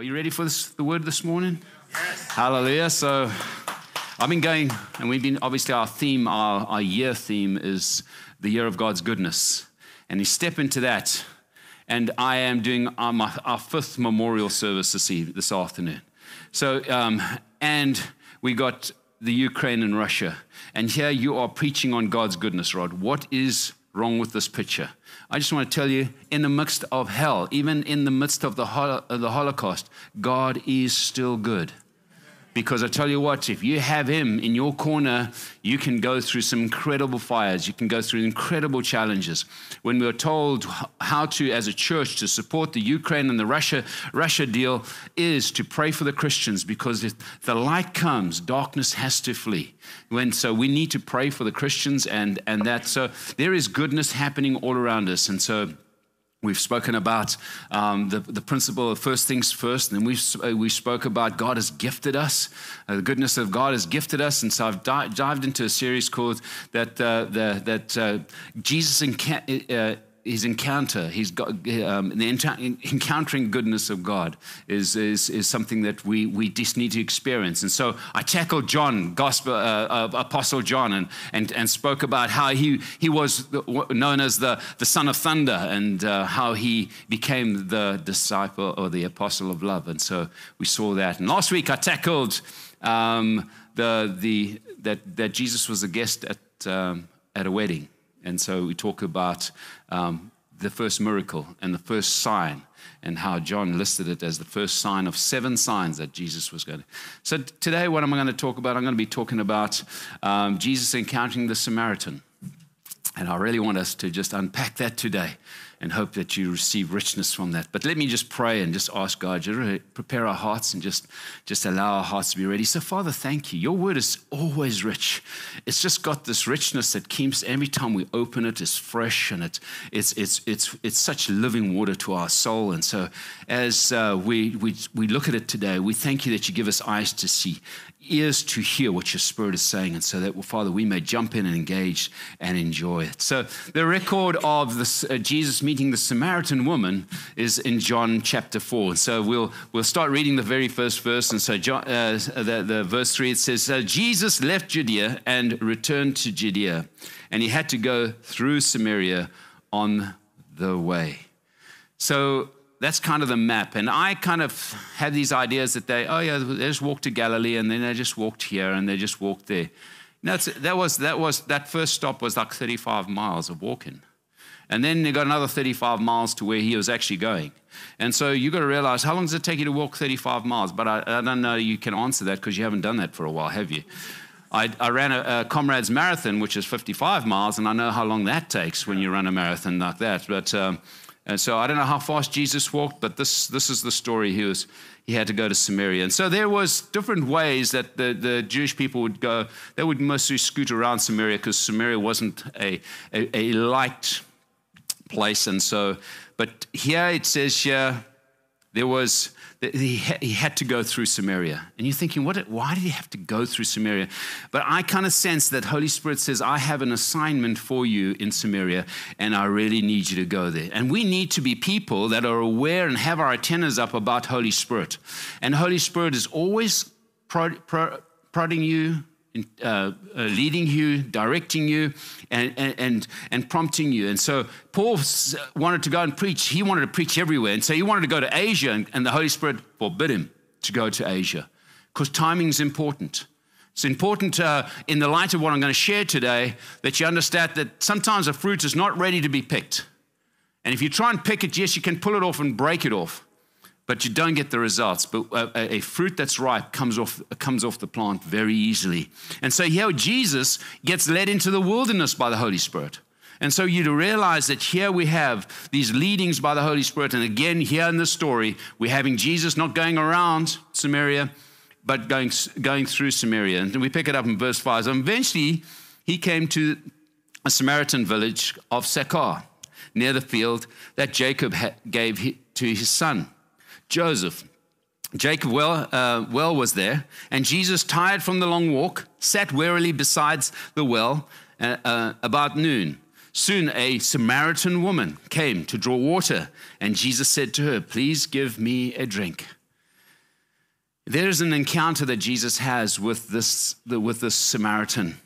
Are you ready for this, the word this morning? Yes. Hallelujah. So I've been going, and we've been, obviously, our theme, our, our year theme is the year of God's goodness. And you step into that, and I am doing our, my, our fifth memorial service this, evening, this afternoon. So, um, and we got the Ukraine and Russia. And here you are preaching on God's goodness, Rod. What is wrong with this picture. I just want to tell you, in the midst of hell, even in the midst of the, hol- the Holocaust, God is still good. Because I tell you what, if you have Him in your corner, you can go through some incredible fires. You can go through incredible challenges. When we were told how to, as a church, to support the Ukraine and the Russia, Russia deal, is to pray for the Christians because if the light comes, darkness has to flee. When, so we need to pray for the Christians and, and that. So there is goodness happening all around us. And so We've spoken about um, the, the principle of first things first, and we uh, we spoke about God has gifted us, uh, the goodness of God has gifted us, and so I've di- dived into a series called that uh, the, that uh, Jesus inca- uh, his encounter, he's got um, the encountering goodness of God is, is, is something that we, we just need to experience. And so I tackled John, Gospel uh, Apostle John, and, and, and spoke about how he, he was known as the, the son of thunder and uh, how he became the disciple or the apostle of love. And so we saw that. And last week I tackled um, the, the, that, that Jesus was a guest at, um, at a wedding. And so we talk about um, the first miracle and the first sign and how John listed it as the first sign of seven signs that Jesus was going to. So today, what am I going to talk about? I'm going to be talking about um, Jesus encountering the Samaritan. And I really want us to just unpack that today and hope that you receive richness from that. But let me just pray and just ask God to prepare our hearts and just, just allow our hearts to be ready. So, Father, thank you. Your word is always rich. It's just got this richness that keeps every time we open it, it's fresh and it, it's, it's, it's, it's such living water to our soul. And so, as uh, we, we, we look at it today, we thank you that you give us eyes to see ears to hear what your spirit is saying, and so that, well, Father, we may jump in and engage and enjoy it. So, the record of this, uh, Jesus meeting the Samaritan woman is in John chapter 4. So, we'll, we'll start reading the very first verse. And so, John, uh, the, the verse 3, it says, uh, Jesus left Judea and returned to Judea, and he had to go through Samaria on the way. So, that's kind of the map. And I kind of had these ideas that they, oh yeah, they just walked to Galilee and then they just walked here and they just walked there. No, that was that was that first stop was like 35 miles of walking. And then they got another 35 miles to where he was actually going. And so you got to realize how long does it take you to walk 35 miles? But I, I don't know you can answer that because you haven't done that for a while, have you? I, I ran a, a, Comrades Marathon, which is 55 miles, and I know how long that takes when you run a marathon like that. But um, and so I don't know how fast Jesus walked, but this, this is the story. He, was, he had to go to Samaria. And so there was different ways that the, the Jewish people would go. They would mostly scoot around Samaria because Samaria wasn't a, a, a light place. And so, but here it says here, there was he had to go through Samaria. And you're thinking, what, why did he have to go through Samaria? But I kind of sense that Holy Spirit says, I have an assignment for you in Samaria, and I really need you to go there. And we need to be people that are aware and have our antennas up about Holy Spirit. And Holy Spirit is always prod, prod, prodding you, uh, uh, leading you, directing you, and, and, and prompting you. And so Paul wanted to go and preach. He wanted to preach everywhere. And so he wanted to go to Asia, and, and the Holy Spirit forbid him to go to Asia because timing is important. It's important uh, in the light of what I'm going to share today that you understand that sometimes a fruit is not ready to be picked. And if you try and pick it, yes, you can pull it off and break it off but you don't get the results. But a, a, fruit that's ripe comes off, comes off the plant very easily. And so here Jesus gets led into the wilderness by the Holy Spirit. And so you realize that here we have these leadings by the Holy Spirit. And again, here in the story, we're having Jesus not going around Samaria, but going, going through Samaria. And we pick it up in verse 5. So eventually, he came to a Samaritan village of Sychar, near the field that Jacob gave to his son. Joseph. Jacob well, uh, well was there, and Jesus, tired from the long walk, sat wearily beside the well uh, uh, about noon. Soon a Samaritan woman came to draw water, and Jesus said to her, Please give me a drink. There's an encounter that Jesus has with this, with this Samaritan.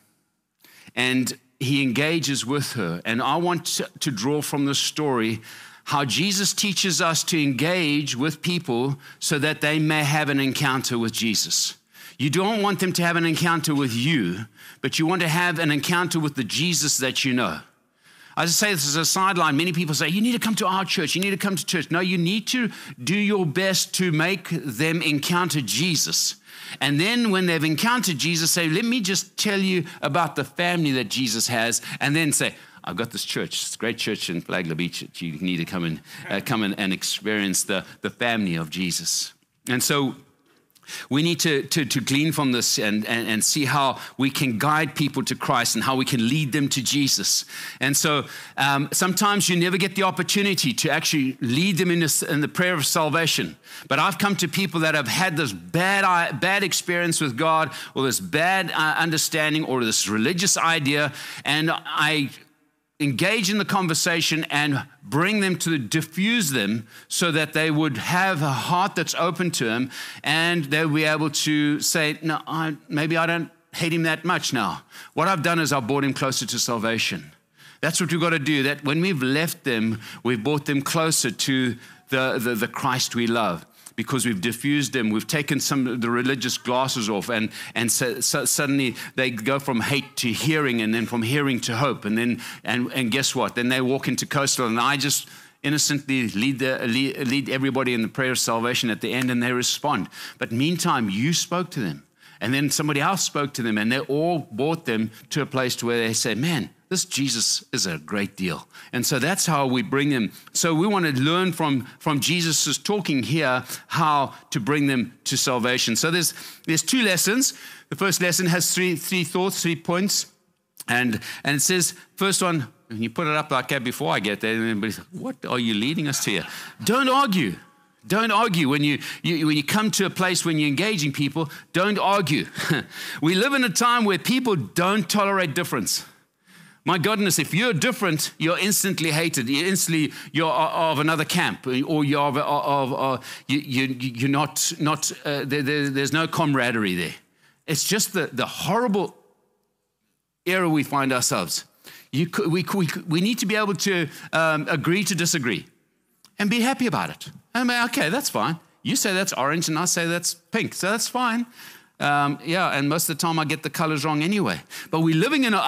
And he engages with her. And I want to draw from the story how Jesus teaches us to engage with people so that they may have an encounter with Jesus. You don't want them to have an encounter with you, but you want to have an encounter with the Jesus that you know. I just say this as a sideline. Many people say, You need to come to our church. You need to come to church. No, you need to do your best to make them encounter Jesus. And then when they've encountered Jesus, say, Let me just tell you about the family that Jesus has. And then say, I've got this church, a great church in Flagler Beach. that You need to come and uh, come and, and experience the, the family of Jesus. And so we need to, to, to glean from this and, and, and, see how we can guide people to Christ and how we can lead them to Jesus. And so um, sometimes you never get the opportunity to actually lead them in, this, in the prayer of salvation. But I've come to people that have had this bad, bad experience with God or this bad uh, understanding or this religious idea, and I engage in the conversation and bring them to diffuse them so that they would have a heart that's open to him and they'll be able to say, No, I, maybe I don't hate him that much now. What I've done is I've brought him closer to salvation. That's what we've got to do. That when we've left them, we've brought them closer to the, the, the Christ we love because we've diffused them. We've taken some of the religious glasses off, and, and so, so suddenly they go from hate to hearing, and then from hearing to hope. And then, and, and guess what? Then they walk into coastal, and I just innocently lead, the, lead, lead everybody in the prayer of salvation at the end, and they respond. But meantime, you spoke to them. And then somebody else spoke to them, and they all brought them to a place to where they say, Man, this Jesus is a great deal. And so that's how we bring them. So we want to learn from, from Jesus' talking here how to bring them to salvation. So there's, there's two lessons. The first lesson has three, three thoughts, three points. And, and it says, first one, you put it up like that before I get there, and like, what are you leading us to here? Don't argue. Don't argue when you, you, when you come to a place when you're engaging people. Don't argue. we live in a time where people don't tolerate difference. My goodness, if you're different, you're instantly hated. You're instantly you're of another camp, or you're of, of, of you, you, are not not uh, there, there, there's no camaraderie there. It's just the, the horrible era we find ourselves. You, we, we, we need to be able to um, agree to disagree and be happy about it. I mean, okay, that's fine. You say that's orange, and I say that's pink, so that's fine. Um, yeah, and most of the time I get the colors wrong anyway. But we're living in a,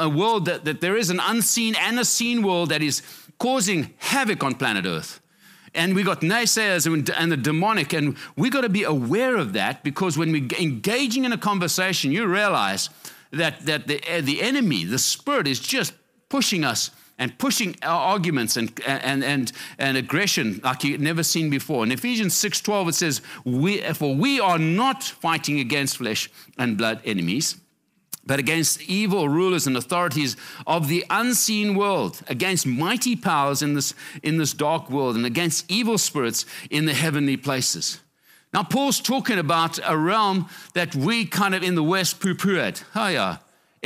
a world that, that there is an unseen and a seen world that is causing havoc on planet Earth. And we got naysayers and, and the demonic, and we got to be aware of that because when we're engaging in a conversation, you realize that, that the, the enemy, the spirit, is just pushing us and pushing arguments and, and, and, and aggression like you've never seen before. In Ephesians 6.12 it says, we, For we are not fighting against flesh and blood enemies, but against evil rulers and authorities of the unseen world, against mighty powers in this, in this dark world, and against evil spirits in the heavenly places. Now, Paul's talking about a realm that we kind of in the West poo poo at. Oh, yeah,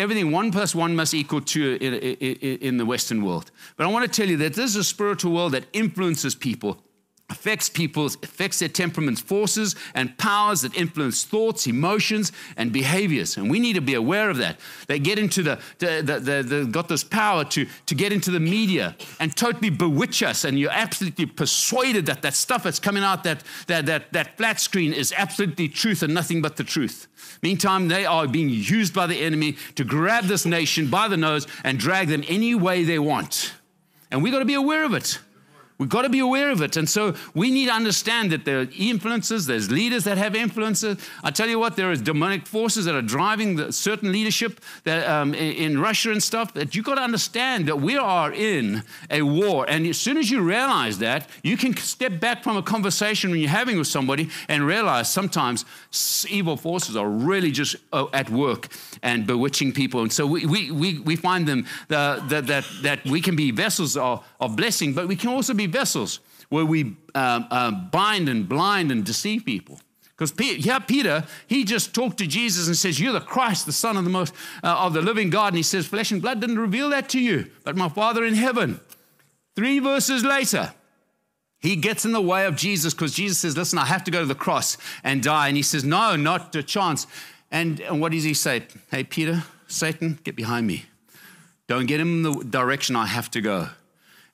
everything one plus one must equal two in, in, in, the Western world. But I want to tell you that this is a spiritual world that influences people, affects people, affects their temperaments, forces and powers that influence thoughts, emotions, and behaviors. And we need to be aware of that. They get into the, the, the, the they've got this power to, to get into the media and totally bewitch us. And you're absolutely persuaded that that stuff that's coming out, that, that, that, that flat screen is absolutely truth and nothing but the truth. Meantime, they are being used by the enemy to grab this nation by the nose and drag them any way they want. And we've got to be aware of it. We've got to be aware of it. And so we need to understand that there are influences, there's leaders that have influences. I tell you what, there are demonic forces that are driving the, certain leadership that, um, in, Russia and stuff, that you've got to understand that we are in a war. And as soon as you realize that, you can step back from a conversation when you're having with somebody and realize sometimes evil forces are really just uh, at work and bewitching people. And so we, we, we, we find them that, that, that we can be vessels of, of blessing, but we can also be vessels where we uh, uh, bind and blind and deceive people. Because yeah, Peter, he just talked to Jesus and says, "You're the Christ, the Son of the most uh, of the living God." And he says, "Flesh and blood didn't reveal that to you, but my Father in heaven." Three verses later, He gets in the way of Jesus because Jesus says, Listen, I have to go to the cross and die. And he says, No, not a chance. And, and what does he say? Hey, Peter, Satan, get behind me. Don't get him in the direction I have to go.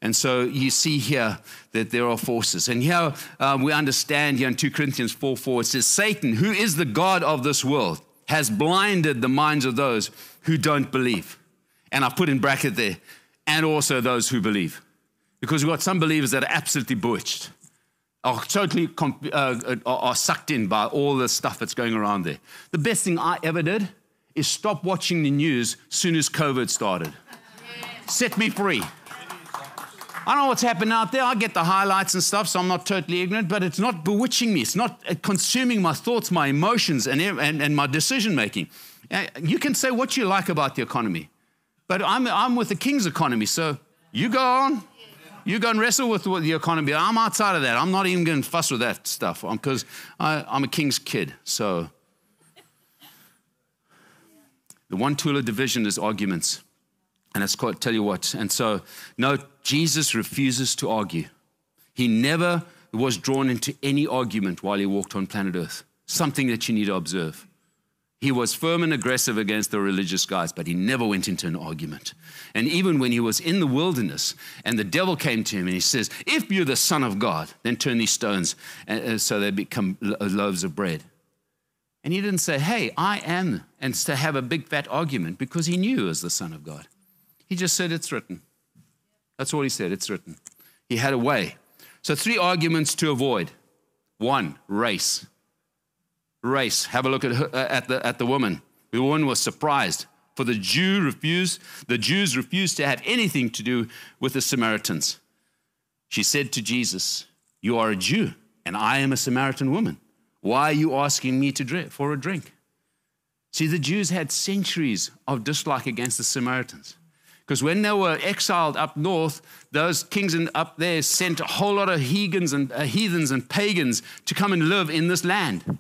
And so you see here that there are forces. And here um, we understand here in 2 Corinthians 4 4, it says, Satan, who is the God of this world, has blinded the minds of those who don't believe. And I've put in bracket there, and also those who believe. Because we've got some believers that are absolutely bewitched, are totally uh, are sucked in by all the stuff that's going around there. The best thing I ever did is stop watching the news as soon as COVID started. Set me free. I know what's happening out there. I get the highlights and stuff, so I'm not totally ignorant, but it's not bewitching me. It's not uh, consuming my thoughts, my emotions, and, and, and my decision making. Uh, you can say what you like about the economy, but I'm, I'm with the king's economy, so you go on. You go and wrestle with the economy. I'm outside of that. I'm not even going to fuss with that stuff because I'm a king's kid. So the one tool of division is arguments. And it's called, tell you what. And so, no, Jesus refuses to argue. He never was drawn into any argument while he walked on planet Earth. Something that you need to observe. He was firm and aggressive against the religious guys, but he never went into an argument. And even when he was in the wilderness and the devil came to him and he says, If you're the Son of God, then turn these stones uh, uh, so they become loaves of bread. And he didn't say, Hey, I am, and to have a big fat argument because he knew he was the Son of God. He just said, It's written. That's all he said, it's written. He had a way. So, three arguments to avoid. One, race. Race. Have a look at, her, uh, at, the, at the woman. The woman was surprised, for the Jew refused, the Jews refused to have anything to do with the Samaritans. She said to Jesus, You are a Jew, and I am a Samaritan woman. Why are you asking me to drink, for a drink? See, the Jews had centuries of dislike against the Samaritans. Because when they were exiled up north, those kings up there sent a whole lot of heathens and, uh, heathens and pagans to come and live in this land.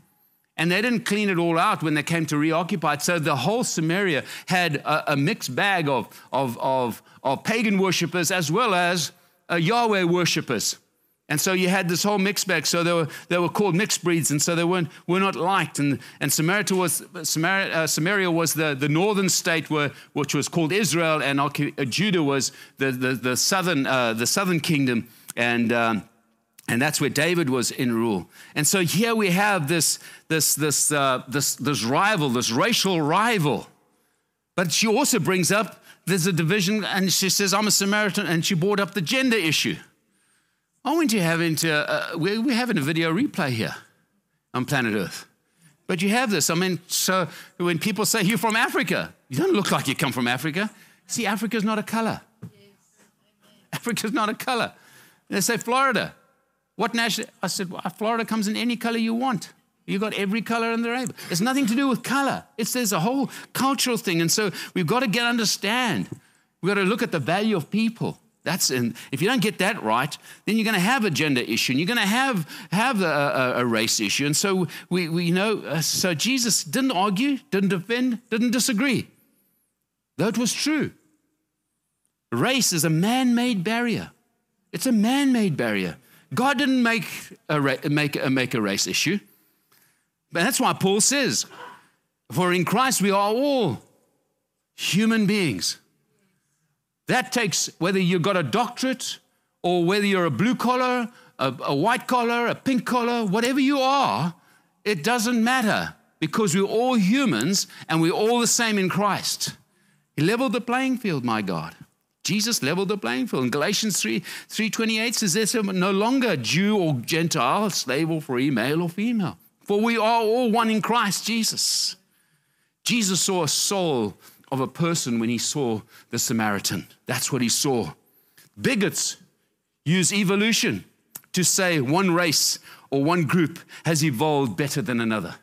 And they didn't clean it all out when they came to reoccupy it. So the whole Samaria had a, a mixed bag of, of, of, of, pagan worshippers as well as uh, Yahweh worshippers. And so you had this whole mixed bag. So they were, they were called mixed breeds, and so they weren't, were not liked. And, and Samaria was, Samaria, uh, Samaria was the, the northern state where, which was called Israel, and uh, Judah was the, the, the, southern, uh, the southern kingdom. And, um, and that's where David was in rule. And so here we have this, this, this, uh, this, this rival, this racial rival. But she also brings up there's a division, and she says, I'm a Samaritan, and she brought up the gender issue. I want you to have into, uh, we're, we're having a video replay here on planet Earth. But you have this. I mean, so when people say you're from Africa, you don't look like you come from Africa. See, Africa's not a color. Africa's not a color. They say Florida. What national? I said, well, Florida comes in any color you want. You got every color in the rainbow. It's nothing to do with color. It's there's a whole cultural thing, and so we've got to get understand. We've got to look at the value of people. That's in, if you don't get that right, then you're going to have a gender issue and you're going to have, have a, a, a race issue. And so we, we you know, uh, so Jesus didn't argue, didn't defend, didn't disagree. It was true. Race is a man made barrier. It's a man made barrier. God didn't make a, make, a, make a race issue. But that's why Paul says, For in Christ we are all human beings. That takes whether you've got a doctorate or whether you're a blue collar, a, a white collar, a pink collar, whatever you are, it doesn't matter because we're all humans and we're all the same in Christ. He leveled the playing field, my God. Jesus leveled the playing field. In Galatians 3 3:28 says there's no longer Jew or Gentile, slave or free, male or female. For we are all one in Christ Jesus. Jesus saw a soul of a person when he saw the Samaritan. That's what he saw. Bigots use evolution to say one race or one group has evolved better than another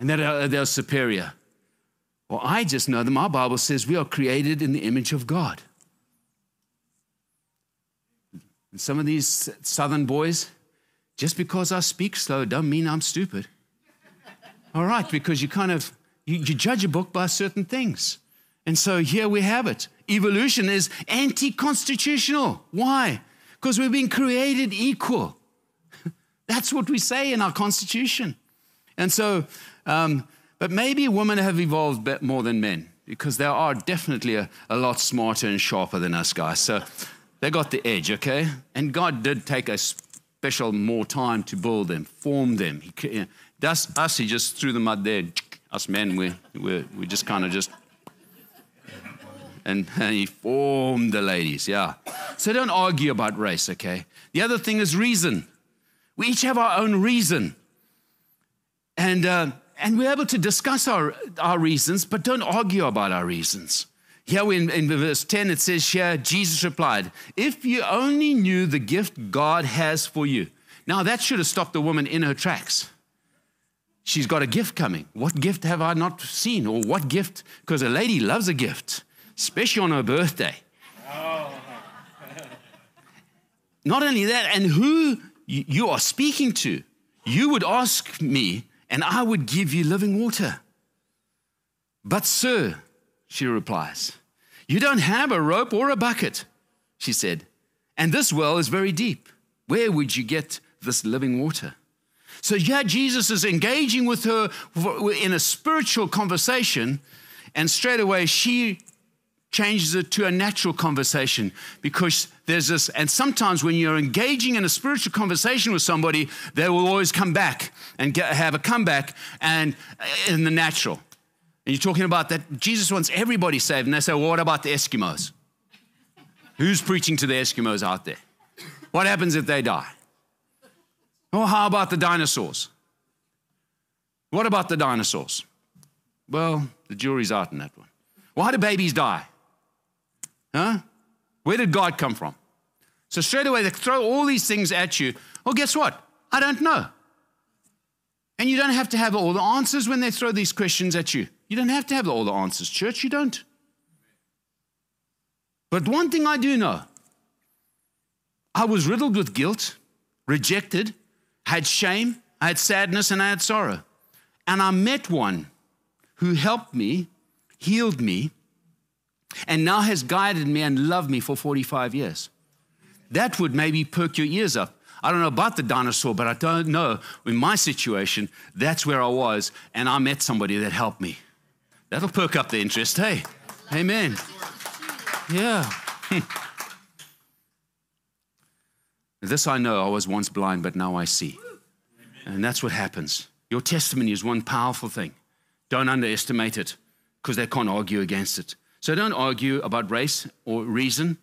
and that uh, they're superior. Well, I just know that my Bible says we are created in the image of God. And some of these southern boys, just because I speak slow, don't mean I'm stupid. All right, because you kind of you, you judge a book by certain things. And so here we have it. Evolution is anti constitutional. Why? Because we've been created equal. That's what we say in our Constitution. And so, um, but maybe women have evolved more than men because they are definitely a, a lot smarter and sharper than us guys. So they got the edge, okay? And God did take a special more time to build them, form them. He, you know, us, he just threw the mud there. Us men, we, we, we just kind of just and, and he formed the ladies, yeah. So don't argue about race, okay? The other thing is reason. We each have our own reason. And, uh, and we're able to discuss our, our reasons, but don't argue about our reasons. Here in, in verse 10, it says here, Jesus replied, If you only knew the gift God has for you. Now, that should have stopped the woman in her tracks. She's got a gift coming. What gift have I not seen? Or what gift? Because a lady loves a gift especially on her birthday. Not only that, and who you are speaking to, you would ask me, and I would give you living water. But, sir, she replies, you don't have a rope or a bucket, she said, and this well is very deep. Where would you get this living water? So, yeah, Jesus is engaging with her in a spiritual conversation, and straight away she changes it to a natural conversation because there's this, and sometimes when you're engaging in a spiritual conversation with somebody, they will always come back and get, have a comeback and uh, in the natural. And you're talking about that Jesus wants everybody saved, and they say, well, what about the Eskimos? Who's preaching to the Eskimos out there? What happens if they die? Well, how about the dinosaurs? What about the dinosaurs? Well, the jury's out on that one. Why do babies die? Huh? Where did God come from? So straight away they throw all these things at you. Well, guess what? I don't know. And you don't have to have all the answers when they throw these questions at you. You don't have to have all the answers, church. You don't. But one thing I do know I was riddled with guilt, rejected, had shame, I had sadness, and I had sorrow. And I met one who helped me, healed me, and now has guided me and loved me for 45 years. That would maybe perk your ears up. I don't know about the dinosaur, but I don't know. In my situation, that's where I was, and I met somebody that helped me. That'll perk up the interest. Hey, amen. Yeah. this I know I was once blind, but now I see. And that's what happens. Your testimony is one powerful thing. Don't underestimate it because they can't argue against it. So don't argue about race or reason.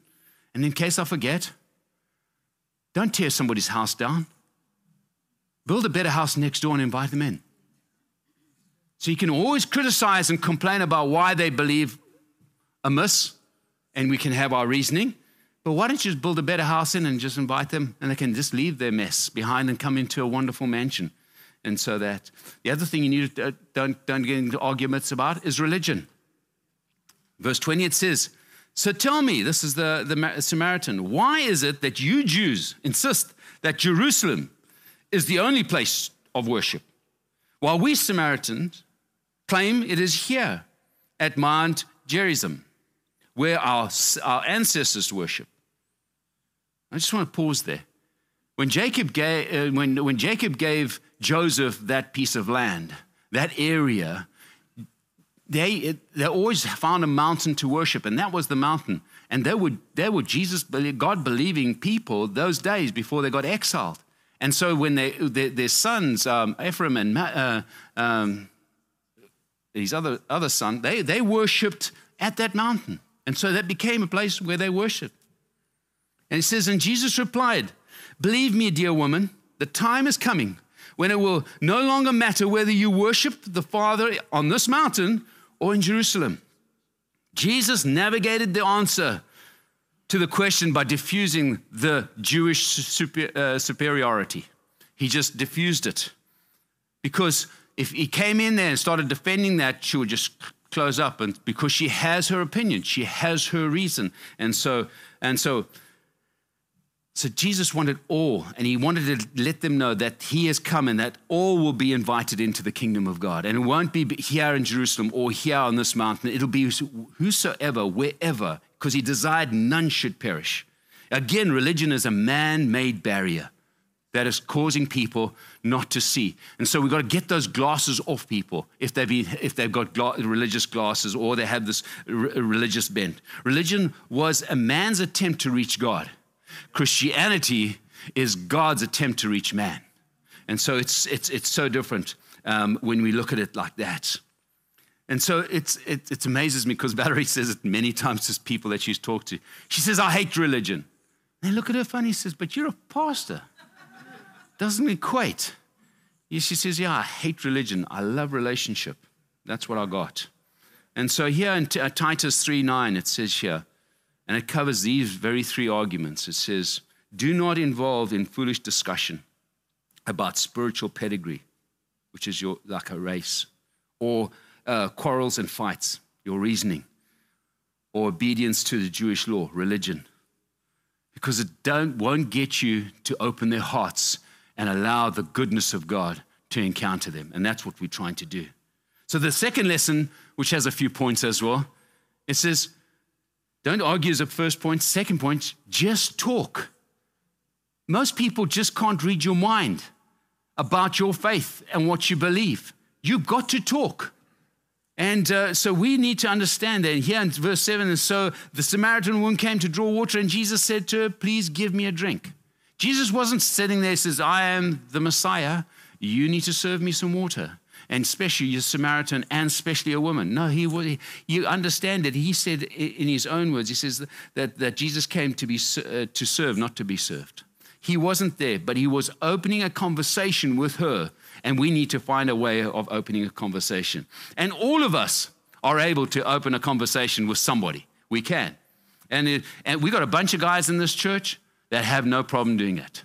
And in case I forget, don't tear somebody's house down. Build a better house next door and invite them in. So you can always criticize and complain about why they believe amiss, and we can have our reasoning. But why don't you just build a better house in and just invite them, and they can just leave their mess behind and come into a wonderful mansion. And so that the other thing you need to uh, don't, don't get into arguments about is religion. Verse 20, it says, So tell me, this is the, the Samaritan, why is it that you Jews insist that Jerusalem is the only place of worship, while we Samaritans claim it is here at Mount Gerizim, where our, our ancestors worship? I just want to pause there. When Jacob, gave, uh, when, when Jacob gave Joseph that piece of land, that area, they, they always found a mountain to worship, and that was the mountain. And they were, they were Jesus, God believing people those days before they got exiled. And so when they, their, their sons, um, Ephraim and uh, um, his other, other son, they, they worshiped at that mountain. And so that became a place where they worshiped. And he says, And Jesus replied, Believe me, dear woman, the time is coming when it will no longer matter whether you worship the Father on this mountain or in Jerusalem. Jesus navigated the answer to the question by diffusing the Jewish super, uh, superiority. He just diffused it. Because if he came in there and started defending that, she would just close up. And because she has her opinion, she has her reason. And so, and so so Jesus wanted all, and he wanted to let them know that he has come and that all will be invited into the kingdom of God. And it won't be here in Jerusalem or here on this mountain. It'll be whosoever, wherever, because he desired none should perish. Again, religion is a man made barrier that is causing people not to see. And so we've got to get those glasses off people if they've, been, if they've got gla- religious glasses or they have this r- religious bent. Religion was a man's attempt to reach God, Christianity is God's attempt to reach man. And so it's, it's, it's so different um, when we look at it like that. And so it's, it, it amazes me because Valerie says it many times to people that she's talked to. She says, I hate religion. And look at her funny, says, But you're a pastor. Doesn't equate. She says, Yeah, I hate religion. I love relationship. That's what I got. And so here in uh, Titus 3 9, it says here, and it covers these very three arguments. It says, Do not involve in foolish discussion about spiritual pedigree, which is your, like a race, or uh, quarrels and fights, your reasoning, or obedience to the Jewish law, religion, because it don't, won't get you to open their hearts and allow the goodness of God to encounter them. And that's what we're trying to do. So the second lesson, which has a few points as well, it says, don't argue as a first point. Second point, just talk. Most people just can't read your mind about your faith and what you believe. You've got to talk. And uh, so we need to understand that. Here in verse 7, and so the Samaritan woman came to draw water, and Jesus said to her, Please give me a drink. Jesus wasn't sitting there, says, I am the Messiah. You need to serve me some water. And especially a Samaritan and especially a woman. No, he, you understand it. He said in his own words, he says that, that Jesus came to, be, uh, to serve, not to be served. He wasn't there, but he was opening a conversation with her. And we need to find a way of opening a conversation. And all of us are able to open a conversation with somebody. We can. And, it, and we got a bunch of guys in this church that have no problem doing it.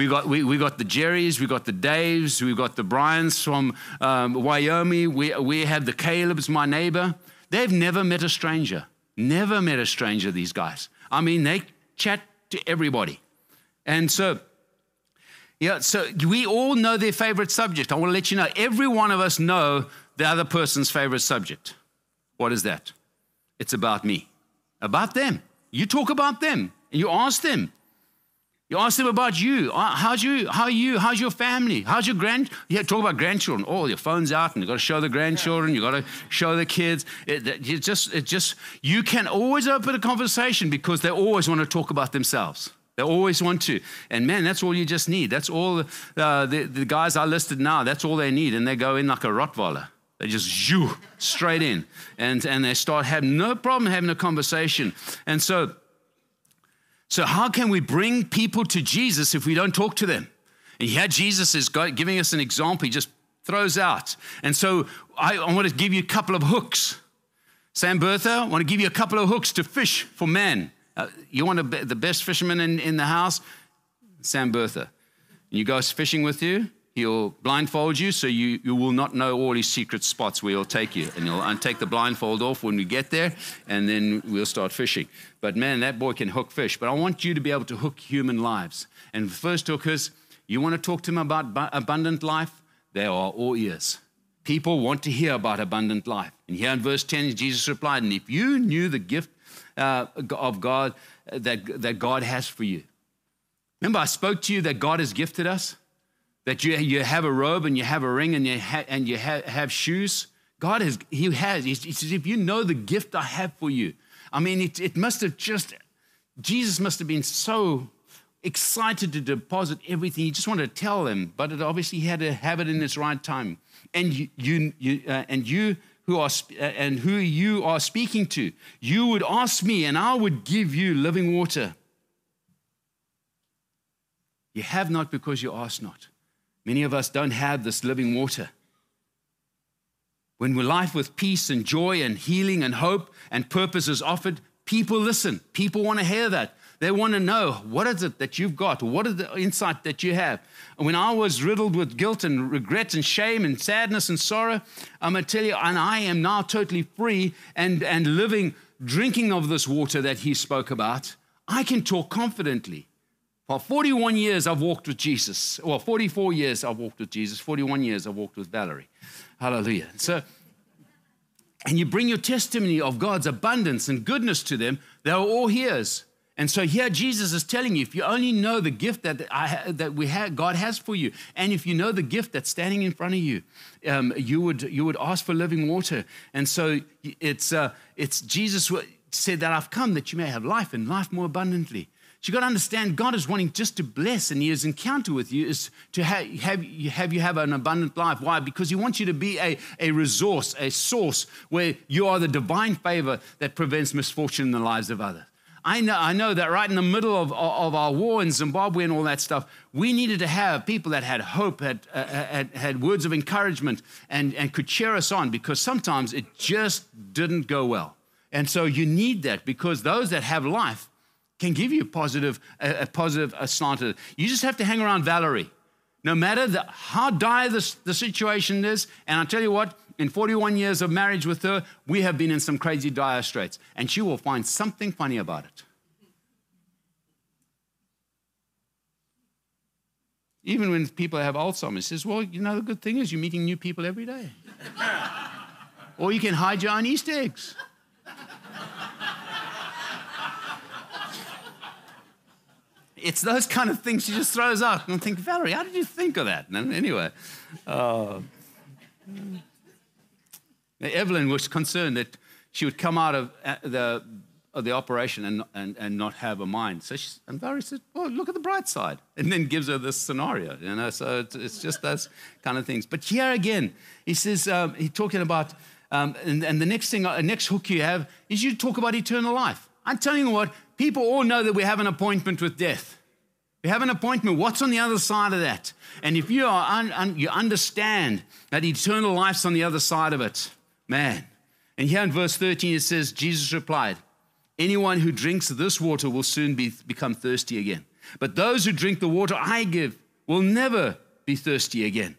We got, we, we got the Jerrys, we got the Daves, we got the Bryans from um, Wyoming, we, we have the Calebs, my neighbor. They've never met a stranger. Never met a stranger, these guys. I mean, they chat to everybody. And so, yeah, so we all know their favorite subject. I want to let you know, every one of us know the other person's favorite subject. What is that? It's about me, about them. You talk about them and you ask them, you ask them about you. Uh, how's you? How are you? How's your family? How's your grand? Yeah, talk about grandchildren. Oh, your phone's out, and you got to show the grandchildren. You got to show the kids. It, it just, it just, you can always open a conversation because they always want to talk about themselves. They always want to. And man, that's all you just need. That's all uh, the, the guys I listed now, that's all they need. And they go in like a Rottweiler. They just shoo, straight in. And, and they start having no problem having a conversation. And so, so, how can we bring people to Jesus if we don't talk to them? And here Jesus is giving us an example. He just throws out. And so, I, I want to give you a couple of hooks. Sam Bertha, I want to give you a couple of hooks to fish for men. Uh, you want be, the best fisherman in, in the house? Sam Bertha. You go fishing with you, He'll blindfold you so you, you will not know all his secret spots where he'll take you. And he'll take the blindfold off when we get there, and then we'll start fishing. But man, that boy can hook fish. But I want you to be able to hook human lives. And the first hook is you want to talk to them about abundant life? They are all ears. People want to hear about abundant life. And here in verse 10, Jesus replied, And if you knew the gift uh, of God that, that God has for you, remember I spoke to you that God has gifted us? That you, you have a robe and you have a ring and you, ha- and you ha- have shoes. God has, He has. He says, if you know the gift I have for you. I mean, it, it must have just, Jesus must have been so excited to deposit everything. He just wanted to tell them, but it obviously had to have it in its right time. And you, you, you uh, and you who are uh, and who you are speaking to, you would ask me, and I would give you living water. You have not because you ask not. Many of us don't have this living water. When life with peace and joy and healing and hope and purpose is offered, people listen. People want to hear that. They want to know what is it that you've got? What is the insight that you have? And when I was riddled with guilt and regret and shame and sadness and sorrow, I'm going to tell you, and I am now totally free and, and living, drinking of this water that he spoke about, I can talk confidently. For 41 years, I've walked with Jesus. Well, 44 years I've walked with Jesus. 41 years I've walked with Valerie. Hallelujah. So, and you bring your testimony of God's abundance and goodness to them, they're all his. And so here Jesus is telling you, if you only know the gift that, I, that we have, God has for you, and if you know the gift that's standing in front of you, um, you, would, you would ask for living water. And so it's, uh, it's Jesus said that I've come that you may have life and life more abundantly. You've got to understand God is wanting just to bless, and His encounter with you is to have, have, have you have an abundant life. Why? Because He wants you to be a, a resource, a source where you are the divine favor that prevents misfortune in the lives of others. I know, I know that right in the middle of, of our war in Zimbabwe and all that stuff, we needed to have people that had hope, had, uh, had, had words of encouragement, and, and could cheer us on because sometimes it just didn't go well. And so you need that because those that have life can give you a positive, a, a positive slant. You just have to hang around Valerie. No matter the, how dire the, the situation is, and I'll tell you what, in 41 years of marriage with her, we have been in some crazy dire straits, and she will find something funny about it. Even when people have Alzheimer's, says, Well, you know, the good thing is you're meeting new people every day. or you can hide your own Easter eggs. It's those kind of things she just throws out. And I think, Valerie, how did you think of that? And anyway, uh, Evelyn was concerned that she would come out of uh, the, of the operation and, and, and not have a mind. So she, and Valerie said, well, look at the bright side. And then gives her this scenario, you know. So it's, it's just those kind of things. But here again, he says, um, he's talking about, um, and, and the next thing, uh, next hook you have is you talk about eternal life. I'm telling you what, people all know that we have an appointment with death. We have an appointment. What's on the other side of that? And if you are un, un, you understand that eternal life's on the other side of it, man. And here in verse 13 it says, Jesus replied, Anyone who drinks this water will soon be, become thirsty again. But those who drink the water I give will never be thirsty again.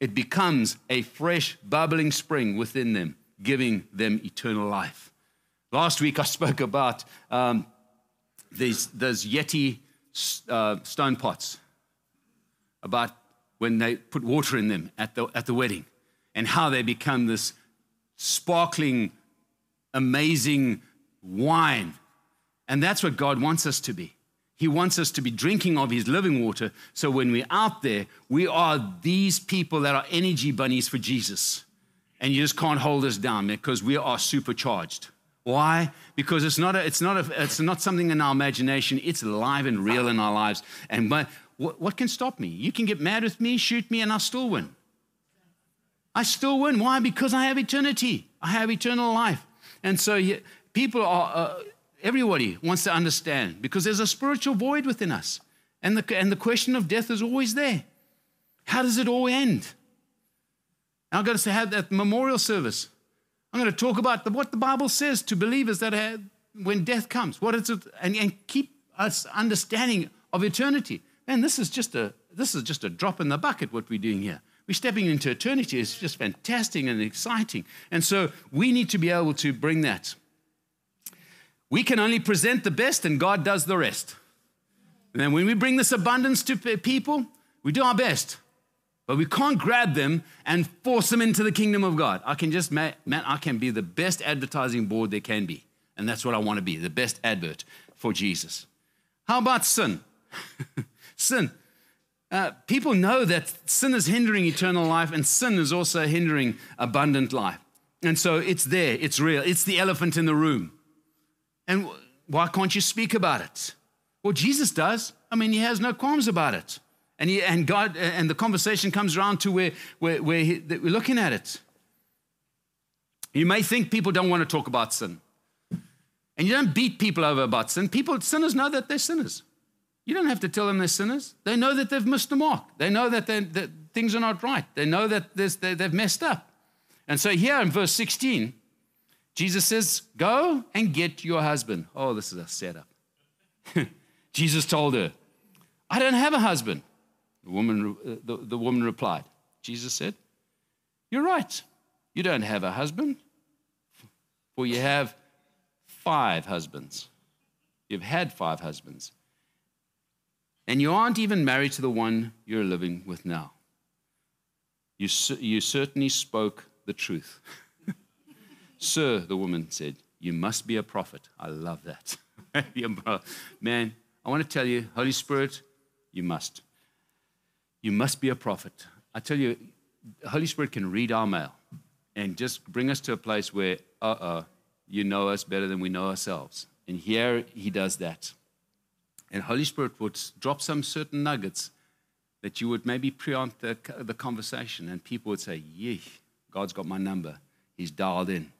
It becomes a fresh, bubbling spring within them, giving them eternal life. Last week I spoke about um, these, those Yeti uh, stone pots, about when they put water in them at the, at the wedding, and how they become this sparkling, amazing wine. And that's what God wants us to be. He wants us to be drinking of His living water. So when we're out there, we are these people that are energy bunnies for Jesus. And you just can't hold us down because we are supercharged. Why? Because it's not, a, it's, not a, it's not something in our imagination, it's alive and real in our lives. And but, what, what can stop me? You can get mad with me, shoot me, and I'll still win. I still win. Why? Because I have eternity, I have eternal life. And so people are, uh, everybody wants to understand because there's a spiritual void within us. And the, and the question of death is always there. How does it all end? And I've got to have that memorial service. I'm going to talk about the, what the Bible says to believers that have, when death comes, what is it, and, and keep us understanding of eternity. Man, this is just a this is just a drop in the bucket. What we're doing here, we're stepping into eternity. It's just fantastic and exciting, and so we need to be able to bring that. We can only present the best, and God does the rest. And then when we bring this abundance to people, we do our best. But we can't grab them and force them into the kingdom of God. I can just, man, I can be the best advertising board there can be. And that's what I want to be the best advert for Jesus. How about sin? sin. Uh, people know that sin is hindering eternal life, and sin is also hindering abundant life. And so it's there, it's real, it's the elephant in the room. And why can't you speak about it? Well, Jesus does. I mean, he has no qualms about it. And, he, and God, and the conversation comes around to where, where, where he, we're looking at it. You may think people don't want to talk about sin. And you don't beat people over about sin. People, sinners know that they're sinners. You don't have to tell them they're sinners. They know that they've missed the mark. They know that, that things are not right. They know that they, they've messed up. And so here in verse 16, Jesus says, Go and get your husband. Oh, this is a setup. Jesus told her, I don't have a husband. The woman, uh, the, the woman replied, Jesus said, You're right. You don't have a husband, for you have five husbands. You've had five husbands. And you aren't even married to the one you're living with now. You, you certainly spoke the truth. Sir, the woman said, You must be a prophet. I love that. Man, I want to tell you, Holy Spirit, you must. You must be a prophet. I tell you, Holy Spirit can read our mail and just bring us to a place where, uh uh you know us better than we know ourselves. And here he does that. And Holy Spirit would drop some certain nuggets that you would maybe preempt the, the conversation, and people would say, Yee, God's got my number. He's dialed in.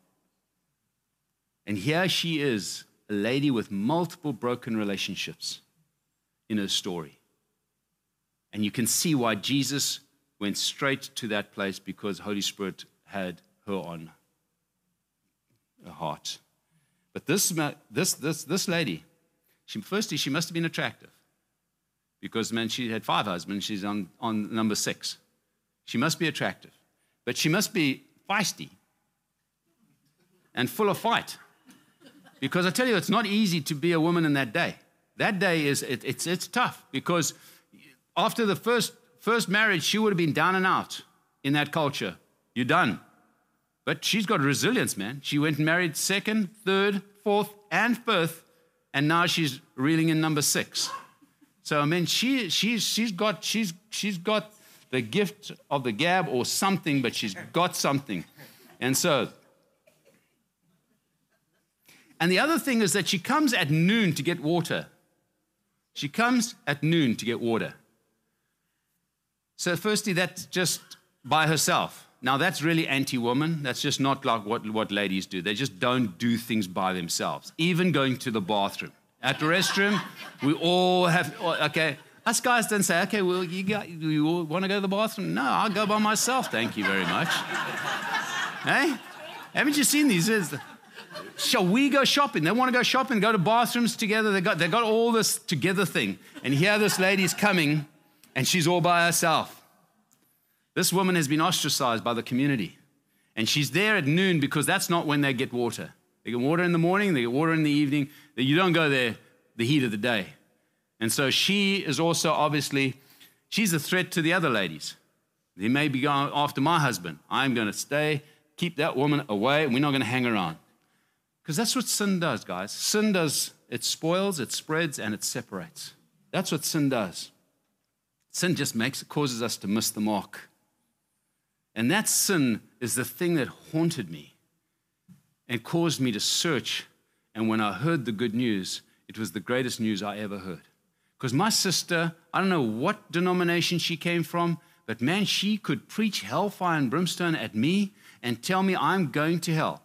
And here she is, a lady with multiple broken relationships in her story. And you can see why Jesus went straight to that place because Holy Spirit had her on her heart. But this, this, this, this lady, she, firstly, she must have been attractive because, man, she had five husbands. She's on, on number six. She must be attractive, but she must be feisty and full of fight. Because I tell you, it's not easy to be a woman in that day. That day is, it, it's, it's tough because after the first, first marriage, she would have been down and out in that culture. You're done. But she's got resilience, man. She went and married second, third, fourth, and fifth, and now she's reeling in number six. So I mean, she, she's, she's, got, she's, she's got the gift of the gab or something, but she's got something. And so, and the other thing is that she comes at noon to get water. She comes at noon to get water. So, firstly, that's just by herself. Now, that's really anti woman. That's just not like what, what ladies do. They just don't do things by themselves, even going to the bathroom. At the restroom, we all have, okay, us guys don't say, okay, well, you, got, you want to go to the bathroom? No, I'll go by myself. Thank you very much. hey? Haven't you seen these? Shall we go shopping? They want to go shopping, go to bathrooms together. They got, they got all this together thing. And here this lady's coming and she's all by herself. This woman has been ostracized by the community. And she's there at noon because that's not when they get water. They get water in the morning, they get water in the evening. You don't go there the heat of the day. And so she is also obviously, she's a threat to the other ladies. They may be going after my husband. I'm going to stay, keep that woman away, we're not going to hang around. Because that's what sin does, guys. Sin does, it spoils, it spreads, and it separates. That's what sin does. Sin just makes causes us to miss the mark. And that sin is the thing that haunted me and caused me to search. And when I heard the good news, it was the greatest news I ever heard. Because my sister, I don't know what denomination she came from, but man, she could preach hellfire and brimstone at me and tell me I'm going to hell.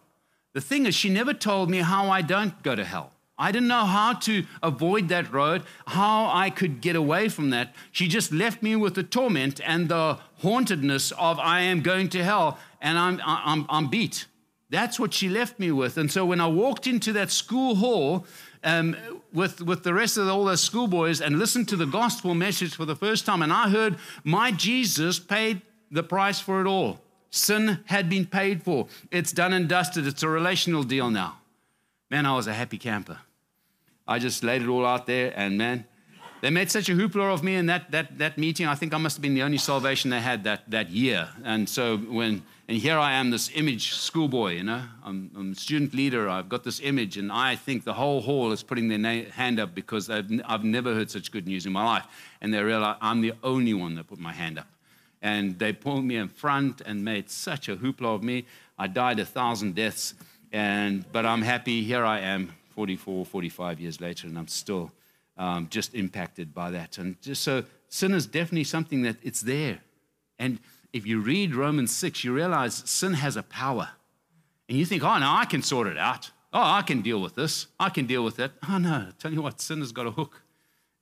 The thing is, she never told me how I don't go to hell. I didn't know how to avoid that road, how I could get away from that. She just left me with the torment and the hauntedness of I am going to hell and I'm, I'm, I'm beat. That's what she left me with. And so when I walked into that school hall um, with, with the rest of all those schoolboys and listened to the gospel message for the first time, and I heard my Jesus paid the price for it all. Sin had been paid for. It's done and dusted. It's a relational deal now. Man, I was a happy camper. I just laid it all out there, and man, they made such a hoopla of me in that, that, that meeting. I think I must have been the only salvation they had that, that year. And so when, and here I am, this image schoolboy, you know, I'm, I'm student leader. I've got this image, and I think the whole hall is putting their na- hand up because I've, I've never heard such good news in my life. And they realize I'm the only one that put my hand up. And they pulled me in front and made such a hoopla of me. I died a thousand deaths, and, but I'm happy. Here I am 44, 45 years later, and I'm still um, just impacted by that. And just so sin is definitely something that it's there. And if you read Romans 6, you realize sin has a power. And you think, oh, no, I can sort it out. Oh, I can deal with this. I can deal with that. Oh, no, tell you what, sin has got a hook,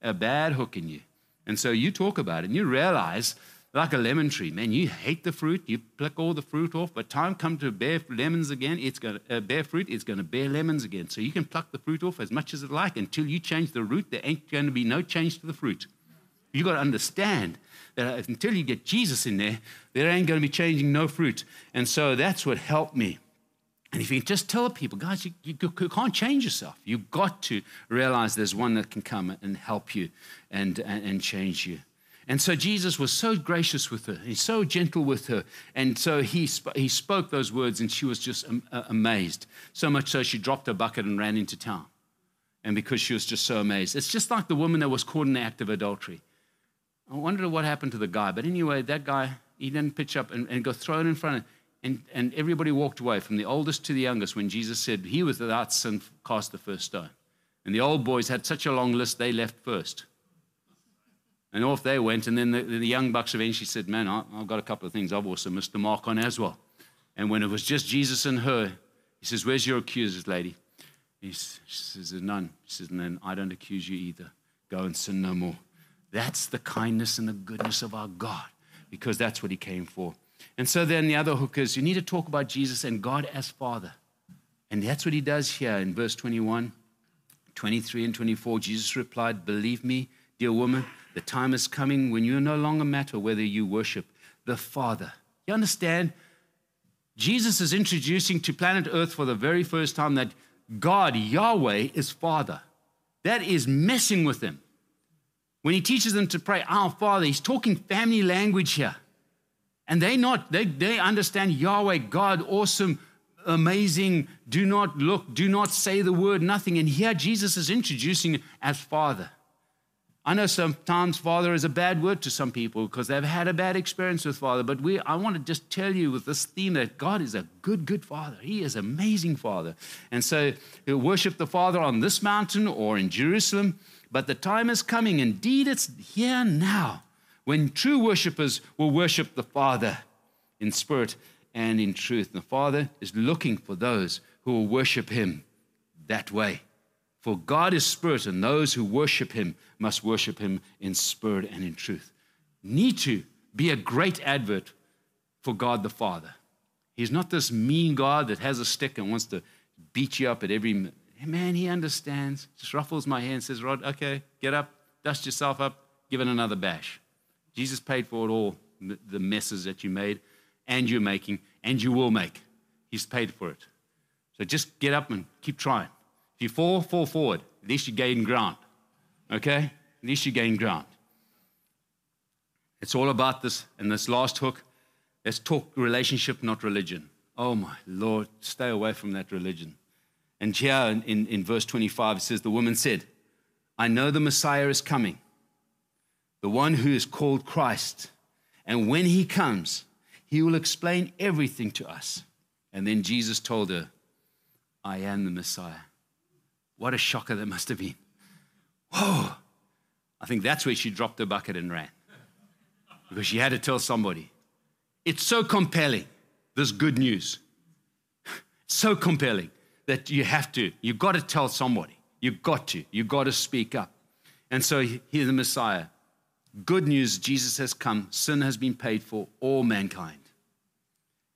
a bad hook in you. And so you talk about it and you realize like a lemon tree. Man, you hate the fruit, you pluck all the fruit off, but time comes to bear lemons again, it's going to uh, bear fruit, it's going to bear lemons again. So you can pluck the fruit off as much as it like until you change the root, there ain't going to be no change to the fruit. You got to understand that until you get Jesus in there, there ain't going to be changing no fruit. And so that's what helped me. And if you just tell people, guys, you, you, you, can't change yourself. You've got to realize there's one that can come and help you and, and, and change you. And so Jesus was so gracious with her, he's so gentle with her. And so he, sp- he spoke those words, and she was just am- uh, amazed. So much so she dropped her bucket and ran into town and because she was just so amazed. It's just like the woman that was caught in the act of adultery. I wonder what happened to the guy. But anyway, that guy, he didn't pitch up and, and got thrown in front of and, and everybody walked away from the oldest to the youngest when Jesus said he was without sin cast the first stone. And the old boys had such a long list, they left first. And off they went. And then the, the young bucks eventually said, Man, I, have got a couple of things I've also missed the mark on as well. And when it was just Jesus and her, he says, Where's your accusers, lady? He says, None. He says, then I don't accuse you either. Go and sin no more. That's the kindness and the goodness of our God, because that's what he came for. And so then the other hook is you need to talk about Jesus and God as Father. And that's what he does here in verse 21, 23, and 24. Jesus replied, Believe me, dear woman, the time is coming when you no longer matter whether you worship the Father. You understand? Jesus is introducing to planet Earth for the very first time that God, Yahweh, is Father. That is messing with them. When he teaches them to pray, Our Father, he's talking family language here. And they not, they, they understand Yahweh, God, awesome, amazing, do not look, do not say the word, nothing. And here Jesus is introducing as Father. I know sometimes Father is a bad word to some people because they've had a bad experience with Father. But we, I want to just tell you with this theme that God is a good, good Father. He is amazing Father. And so worship the Father on this mountain or in Jerusalem. But the time is coming. Indeed, it's here now when true worshippers will worship the Father in spirit and in truth. The Father is looking for those who will worship Him that way. For God is spirit, and those who worship Him must worship Him in spirit and in truth. Need to be a great advert for God the Father. He's not this mean God that has a stick and wants to beat you up at every man. He understands. Just ruffles my hair and says, "Rod, okay, get up, dust yourself up, give it another bash." Jesus paid for it all, the messes that you made and you're making and you will make. He's paid for it. So just get up and keep trying. If you fall, fall forward. At least you gain ground. Okay? At least you gain ground. It's all about this. And this last hook, let's talk relationship, not religion. Oh my Lord, stay away from that religion. And here in, in, in verse 25, it says, The woman said, I know the Messiah is coming the one who is called Christ. And when he comes, he will explain everything to us. And then Jesus told her, I am the Messiah. What a shocker that must have been. Whoa. I think that's where she dropped the bucket and ran because she had to tell somebody. It's so compelling, this good news. So compelling that you have to, you've got to tell somebody. You've got to, you've got to speak up. And so he's the Messiah. Good news Jesus has come, sin has been paid for all mankind.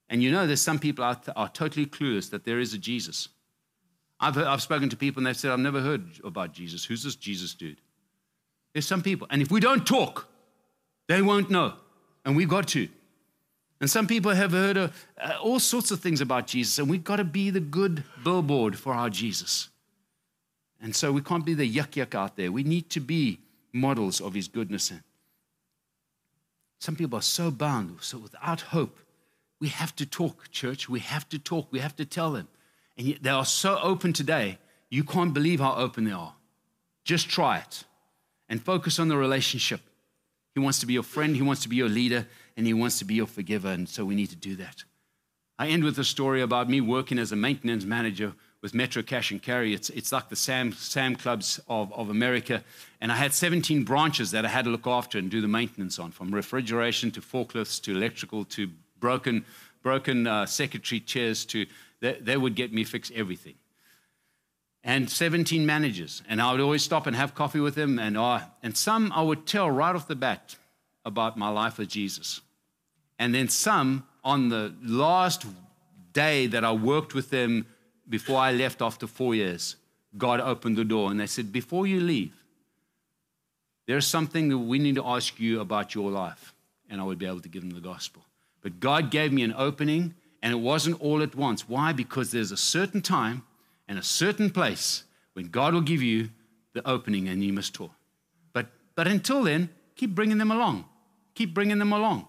And you know, there's some people out there are totally clueless that there is a Jesus. I've, heard, I've spoken to people and they've said, I've never heard about Jesus. Who's this Jesus dude? There's some people. And if we don't talk, they won't know. And we've got to. And some people have heard uh, all sorts of things about Jesus, and we've got to be the good billboard for our Jesus. And so we can't be the yuck yuck out there. We need to be models of his goodness. Some people are so bound, so without hope. We have to talk, church. We have to talk. We have to tell them. They are so open today, you can't believe how open they are. Just try it and focus on the relationship. He wants to be your friend, he wants to be your leader, and he wants to be your forgiver. And so we need to do that. I end with a story about me working as a maintenance manager with Metro Cash and Carry. It's, it's like the Sam, Sam Clubs of, of America. And I had 17 branches that I had to look after and do the maintenance on, from refrigeration to forklifts to electrical to broken, broken uh, secretary chairs to, they, they would get me fix everything. And 17 managers. And I would always stop and have coffee with them. And, uh, and some I would tell right off the bat about my life with Jesus. And then some on the last day that I worked with them before I left after four years, God opened the door and they said, Before you leave, there's something that we need to ask you about your life. And I would be able to give them the gospel. But God gave me an opening, and it wasn't all at once. Why? Because there's a certain time and a certain place when God will give you the opening and you must talk. But, but until then, keep bringing them along. Keep bringing them along.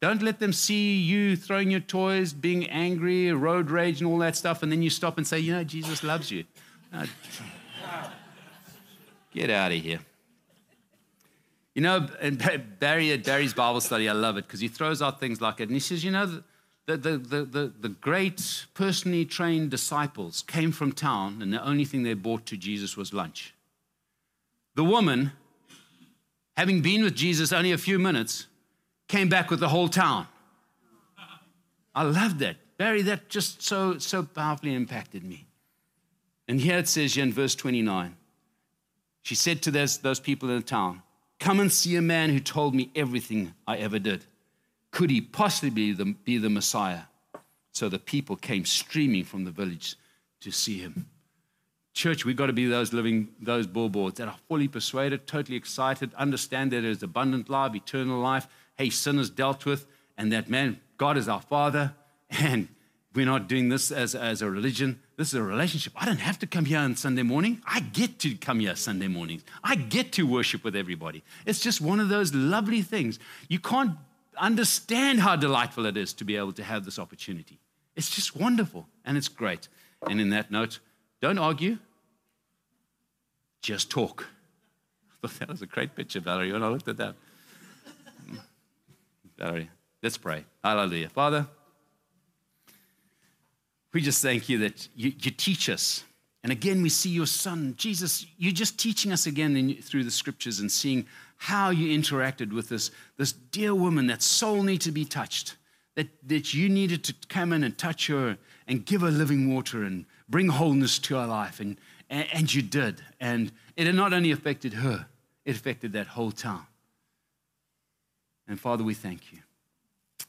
Don't let them see you throwing your toys, being angry, road rage, and all that stuff, and then you stop and say, You know, Jesus loves you. Get out of here. You know, and Barry at Barry's Bible study, I love it because he throws out things like it. And he says, you know, the, the, the, the, great personally trained disciples came from town, and the only thing they brought to Jesus was lunch. The woman, having been with Jesus only a few minutes, came back with the whole town. I love that. Barry, that just so, so powerfully impacted me. And here it says in verse 29 she said to those, those people in the town, Come and see a man who told me everything I ever did. Could he possibly be the, be the Messiah? So the people came streaming from the village to see him. Church, we've got to be those living, those billboards that are fully persuaded, totally excited, understand that there's abundant life, eternal life. Hey, sin is dealt with, and that man, God is our Father, and we're not doing this as, as a religion. This is a relationship. I don't have to come here on Sunday morning. I get to come here Sunday mornings. I get to worship with everybody. It's just one of those lovely things. You can't understand how delightful it is to be able to have this opportunity. It's just wonderful and it's great. And in that note, don't argue, just talk. I thought that was a great picture, Valerie, when I looked at that. Valerie, let's pray. Hallelujah. Father, we just thank you that you, you teach us. And again, we see your son, Jesus, you're just teaching us again in, through the scriptures and seeing how you interacted with this, this dear woman that soul needed to be touched, that, that you needed to come in and touch her and give her living water and bring wholeness to her life. And, and, and you did. And it not only affected her, it affected that whole town. And Father, we thank you.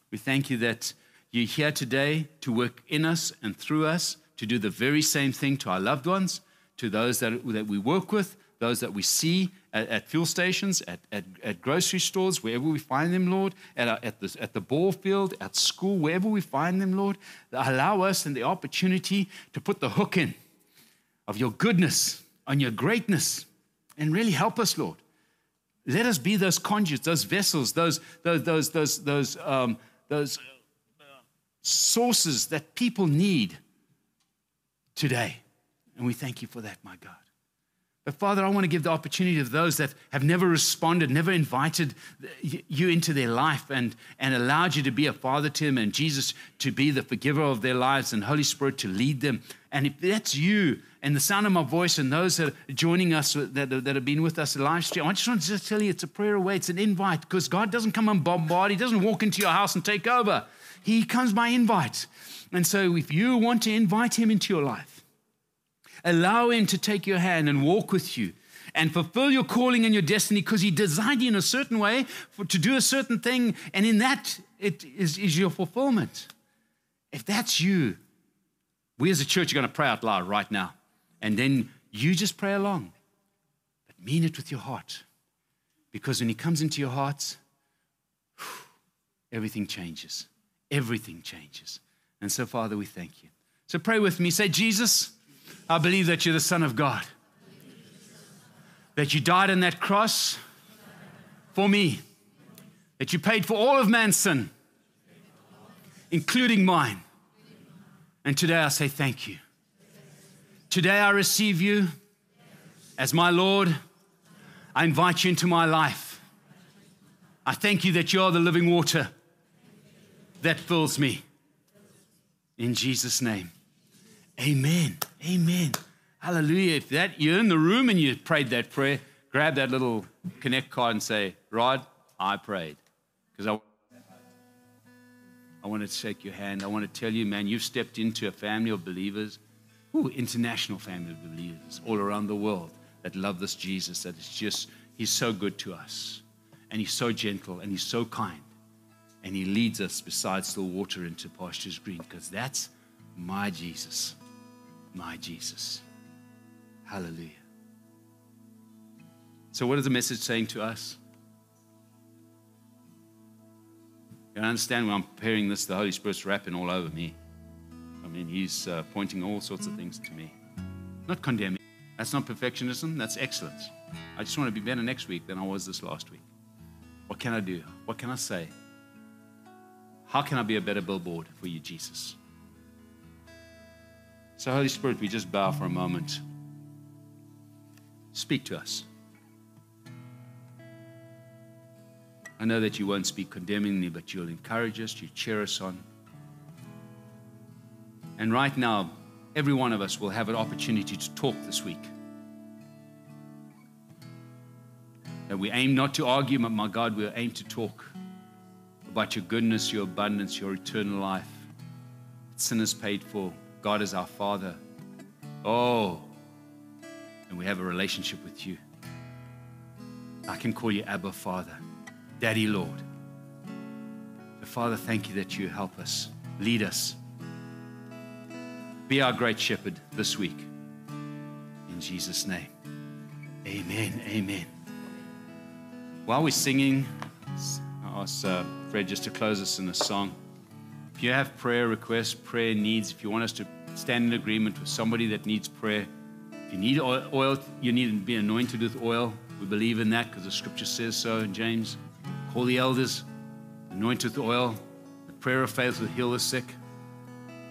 We thank you that you're here today to work in us and through us to do the very same thing to our loved ones, to those that, that we work with, those that we see at, at fuel stations, at, at, at, grocery stores, wherever we find them, Lord, at, our, at, the, at the ball field, at school, wherever we find them, Lord. Allow us and the opportunity to put the hook in of your goodness, on your greatness, and really help us, Lord. Let us be those conduits, those vessels, those, those, those, those, those, um, those sources that people need today. And we thank you for that, my God. But Father, I want to give the opportunity to those that have never responded, never invited you into their life and, and allowed you to be a father to them and Jesus to be the forgiver of their lives and Holy Spirit to lead them. And if that's you and the sound of my voice and those that are joining us that, that have been with us live stream, I just want to just tell you it's a prayer away, it's an invite because God doesn't come and bombard, He doesn't walk into your house and take over. He comes by invite. And so if you want to invite him into your life, allow him to take your hand and walk with you and fulfill your calling and your destiny because he designed you in a certain way for, to do a certain thing. And in that, it is, is your fulfillment. If that's you, we as a church are going to pray out loud right now. And then you just pray along. But mean it with your heart. Because when he comes into your heart, everything changes everything changes. And so, Father, we thank you. So pray with me. Say, Jesus, I believe that you're the Son of God, that you died on that cross for me, that you paid for all of man's sin, including mine. And today I say thank you. Today I receive you as my Lord. I invite you into my life. I thank you that you are the living water that fills me. In Jesus' name. Amen. Amen. Hallelujah. If that you're in the room and you prayed that prayer, grab that little connect card and say, Rod, I prayed. Because I I want to shake your hand. I want to tell you, man, you've stepped into a family of believers, ooh, international family of believers all around the world that love this Jesus, that is just, he's so good to us. And he's so gentle and he's so kind and he leads us beside still water into pastures green because that's my Jesus. My Jesus. Hallelujah. So, what is the message saying to us? You understand when I'm preparing this, the Holy Spirit's wrapping all over me. I mean, He's uh, pointing all sorts of things to me. Not condemning. That's not perfectionism, that's excellence. I just want to be better next week than I was this last week. What can I do? What can I say? How can I be a better billboard for you, Jesus? So, Holy Spirit, we just bow for a moment. Speak to us. I know that you won't speak condemningly, but you'll encourage us, you cheer us on. And right now, every one of us will have an opportunity to talk this week. That we aim not to argue, but my God, we aim to talk about your goodness, your abundance, your eternal life. Sin is paid for. God is our Father. Oh, and we have a relationship with you. I can call you Abba Father, Daddy Lord. So, Father, thank you that you help us, lead us. Be our great shepherd this week. In Jesus' name. Amen. Amen. While we're singing, I ask uh, Fred just to close us in a song. If you have prayer requests, prayer needs, if you want us to stand in agreement with somebody that needs prayer, if you need oil, you need to be anointed with oil. We believe in that because the scripture says so in James. Call the elders, anoint with oil. The prayer of faith will heal the sick.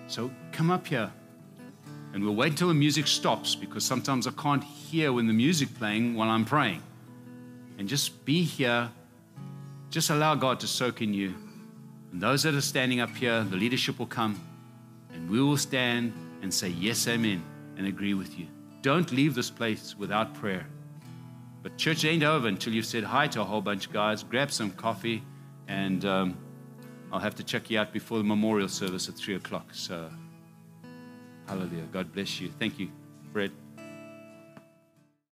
So come up here. And we'll wait until the music stops because sometimes I can't hear when the music playing while I'm praying. And just be here. Just allow God to soak in you. And those that are standing up here, the leadership will come and we will stand and say, Yes, Amen, and agree with you. Don't leave this place without prayer. But church ain't over until you've said hi to a whole bunch of guys, grab some coffee, and um, I'll have to check you out before the memorial service at 3 o'clock. So, hallelujah. God bless you. Thank you, Fred.